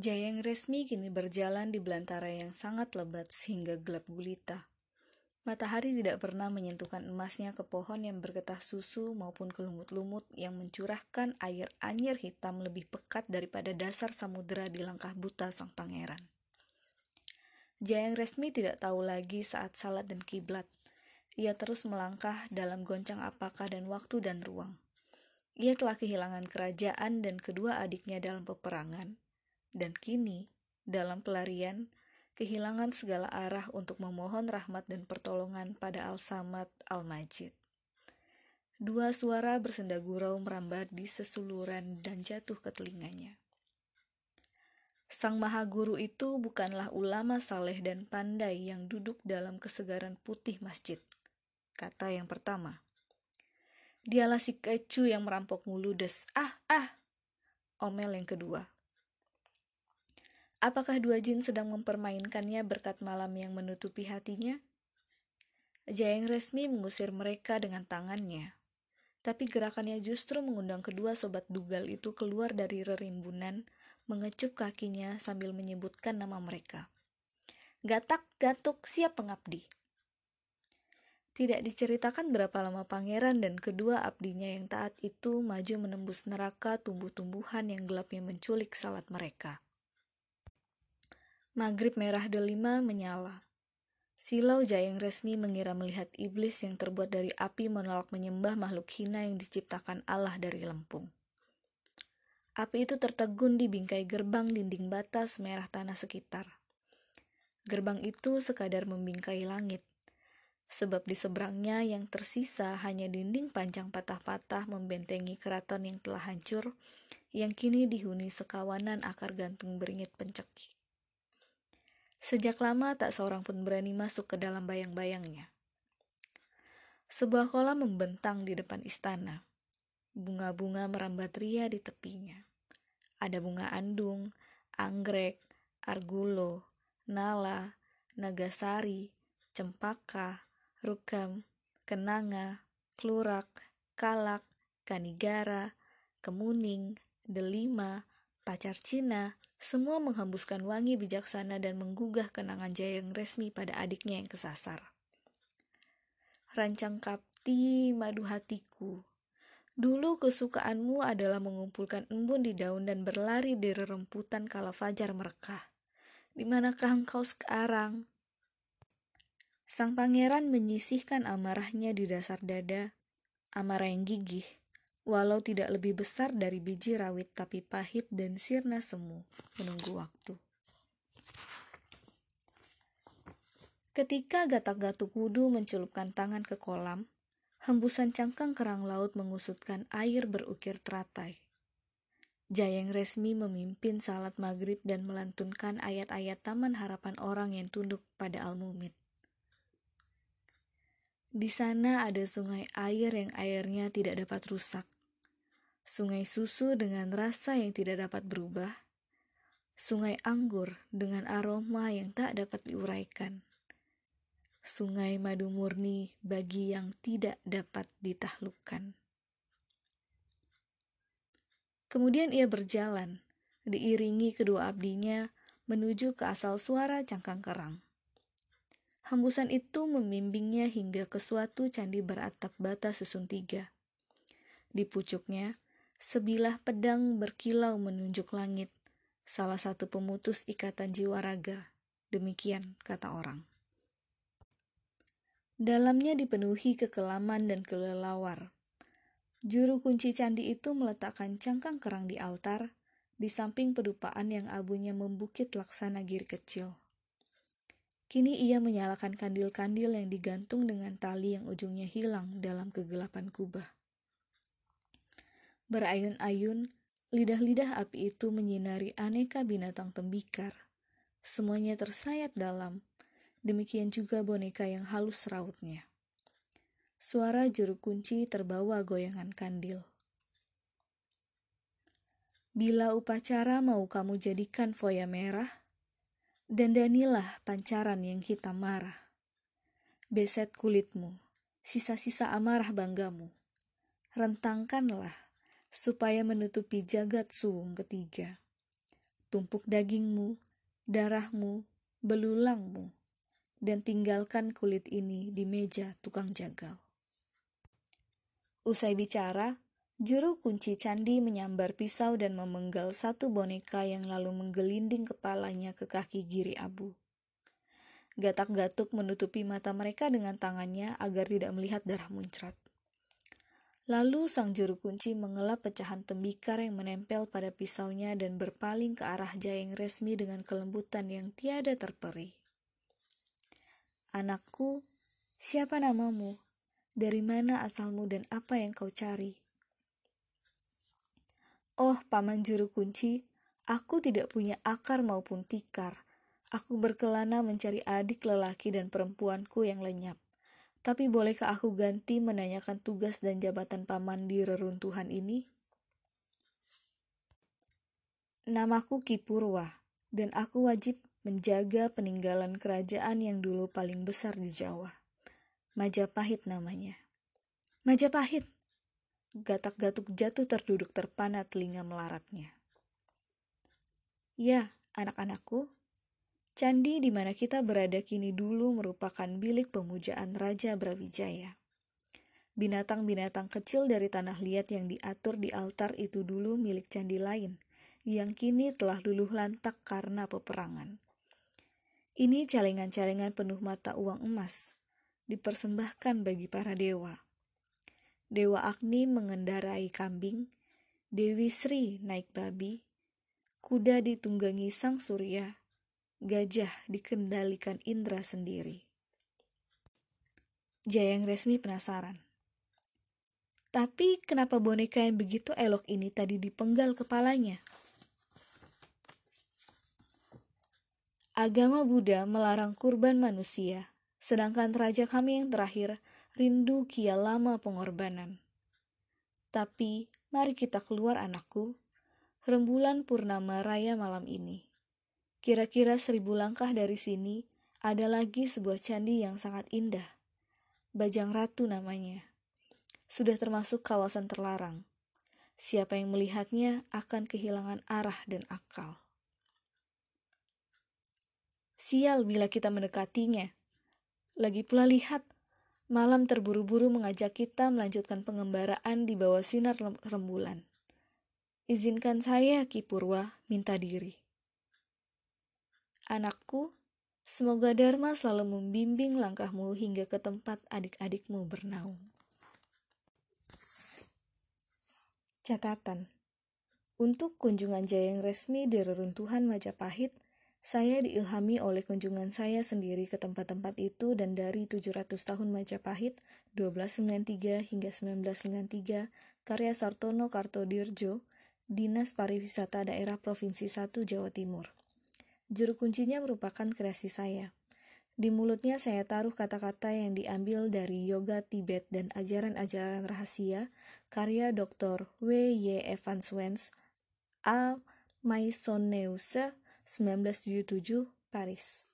Jayeng resmi kini berjalan di belantara yang sangat lebat sehingga gelap gulita. Matahari tidak pernah menyentuhkan emasnya ke pohon yang bergetah susu maupun ke lumut-lumut yang mencurahkan air anyir hitam lebih pekat daripada dasar samudera di langkah buta sang pangeran. Jayeng resmi tidak tahu lagi saat salat dan kiblat. Ia terus melangkah dalam goncang apakah dan waktu dan ruang. Ia telah kehilangan kerajaan dan kedua adiknya dalam peperangan dan kini, dalam pelarian, kehilangan segala arah untuk memohon rahmat dan pertolongan pada Al-Samad Al-Majid. Dua suara bersenda gurau merambat di sesuluran dan jatuh ke telinganya. Sang Maha Guru itu bukanlah ulama saleh dan pandai yang duduk dalam kesegaran putih masjid, kata yang pertama. Dialah si kecu yang merampok muludes. Ah, ah! Omel yang kedua. Apakah dua jin sedang mempermainkannya berkat malam yang menutupi hatinya? Jayeng resmi mengusir mereka dengan tangannya. Tapi gerakannya justru mengundang kedua sobat dugal itu keluar dari rerimbunan, mengecup kakinya sambil menyebutkan nama mereka. Gatak, gatuk, siap pengabdi. Tidak diceritakan berapa lama pangeran dan kedua abdinya yang taat itu maju menembus neraka tumbuh-tumbuhan yang gelapnya menculik salat mereka. Maghrib merah delima menyala. Silau Jayeng resmi mengira melihat iblis yang terbuat dari api menolak menyembah makhluk hina yang diciptakan Allah dari lempung. Api itu tertegun di bingkai gerbang dinding batas merah tanah sekitar. Gerbang itu sekadar membingkai langit, sebab di seberangnya yang tersisa hanya dinding panjang patah-patah membentengi keraton yang telah hancur, yang kini dihuni sekawanan akar gantung beringit pencekik. Sejak lama tak seorang pun berani masuk ke dalam bayang-bayangnya. Sebuah kolam membentang di depan istana. Bunga-bunga merambat ria di tepinya. Ada bunga andung, anggrek, argulo, nala, nagasari, cempaka, rukam, kenanga, klurak, kalak, kanigara, kemuning, delima, pacar Cina, semua menghembuskan wangi bijaksana dan menggugah kenangan Jayeng resmi pada adiknya yang kesasar. Rancang kapti madu hatiku. Dulu kesukaanmu adalah mengumpulkan embun di daun dan berlari di reremputan kala fajar merekah. Di manakah engkau sekarang? Sang pangeran menyisihkan amarahnya di dasar dada, amarah yang gigih, walau tidak lebih besar dari biji rawit tapi pahit dan sirna semu menunggu waktu. Ketika gatak-gatuk kudu mencelupkan tangan ke kolam, hembusan cangkang kerang laut mengusutkan air berukir teratai. Jayeng resmi memimpin salat maghrib dan melantunkan ayat-ayat taman harapan orang yang tunduk pada Al-Mumit. Di sana ada sungai air yang airnya tidak dapat rusak sungai susu dengan rasa yang tidak dapat berubah, sungai anggur dengan aroma yang tak dapat diuraikan, sungai madu murni bagi yang tidak dapat ditaklukkan. Kemudian ia berjalan, diiringi kedua abdinya menuju ke asal suara cangkang kerang. Hembusan itu membimbingnya hingga ke suatu candi beratap bata susun tiga. Di pucuknya, Sebilah pedang berkilau menunjuk langit, salah satu pemutus ikatan jiwa raga. Demikian kata orang. Dalamnya dipenuhi kekelaman dan kelelawar. Juru kunci candi itu meletakkan cangkang kerang di altar, di samping pedupaan yang abunya membukit laksana giri kecil. Kini ia menyalakan kandil-kandil yang digantung dengan tali yang ujungnya hilang dalam kegelapan kubah. Berayun-ayun, lidah-lidah api itu menyinari aneka binatang tembikar. Semuanya tersayat dalam, demikian juga boneka yang halus rautnya. Suara juru kunci terbawa goyangan kandil. Bila upacara mau kamu jadikan foya merah, dandanilah pancaran yang hitam marah. Beset kulitmu, sisa-sisa amarah banggamu. Rentangkanlah supaya menutupi jagat suung ketiga. tumpuk dagingmu, darahmu, belulangmu, dan tinggalkan kulit ini di meja tukang jagal. Usai bicara, juru kunci candi menyambar pisau dan memenggal satu boneka yang lalu menggelinding kepalanya ke kaki giri abu. Gatak-gatuk menutupi mata mereka dengan tangannya agar tidak melihat darah muncrat. Lalu sang juru kunci mengelap pecahan tembikar yang menempel pada pisaunya dan berpaling ke arah Jayeng Resmi dengan kelembutan yang tiada terperi. Anakku, siapa namamu? Dari mana asalmu dan apa yang kau cari? Oh, paman juru kunci, aku tidak punya akar maupun tikar. Aku berkelana mencari adik lelaki dan perempuanku yang lenyap. Tapi bolehkah aku ganti menanyakan tugas dan jabatan paman di reruntuhan ini? Namaku Kipurwa, dan aku wajib menjaga peninggalan kerajaan yang dulu paling besar di Jawa. Majapahit namanya. Majapahit. Gatak-gatuk jatuh terduduk terpana telinga melaratnya. Ya, anak-anakku, candi di mana kita berada kini dulu merupakan bilik pemujaan Raja Brawijaya. Binatang-binatang kecil dari tanah liat yang diatur di altar itu dulu milik candi lain, yang kini telah luluh lantak karena peperangan. Ini celengan-celengan penuh mata uang emas, dipersembahkan bagi para dewa. Dewa Agni mengendarai kambing, Dewi Sri naik babi, kuda ditunggangi sang surya, gajah dikendalikan Indra sendiri. Jayang Resmi penasaran. Tapi kenapa boneka yang begitu elok ini tadi dipenggal kepalanya? Agama Buddha melarang kurban manusia, sedangkan raja kami yang terakhir rindu kia lama pengorbanan. Tapi, mari kita keluar anakku, rembulan purnama raya malam ini. Kira-kira seribu langkah dari sini, ada lagi sebuah candi yang sangat indah. Bajang Ratu namanya. Sudah termasuk kawasan terlarang. Siapa yang melihatnya akan kehilangan arah dan akal. Sial bila kita mendekatinya, lagi pula lihat, malam terburu-buru mengajak kita melanjutkan pengembaraan di bawah sinar rembulan. Izinkan saya, Ki Purwa, minta diri. Anakku, semoga Dharma selalu membimbing langkahmu hingga ke tempat adik-adikmu bernaung. Catatan Untuk kunjungan Jayeng resmi di reruntuhan Majapahit, saya diilhami oleh kunjungan saya sendiri ke tempat-tempat itu dan dari 700 tahun Majapahit 1293 hingga 1993 karya Sartono Kartodirjo, Dinas Pariwisata Daerah Provinsi 1 Jawa Timur. Juru kuncinya merupakan kreasi saya. Di mulutnya saya taruh kata-kata yang diambil dari yoga Tibet dan ajaran-ajaran rahasia karya Dr. W. Y. Evans Wentz, A. Maisonneuse, 1977, Paris.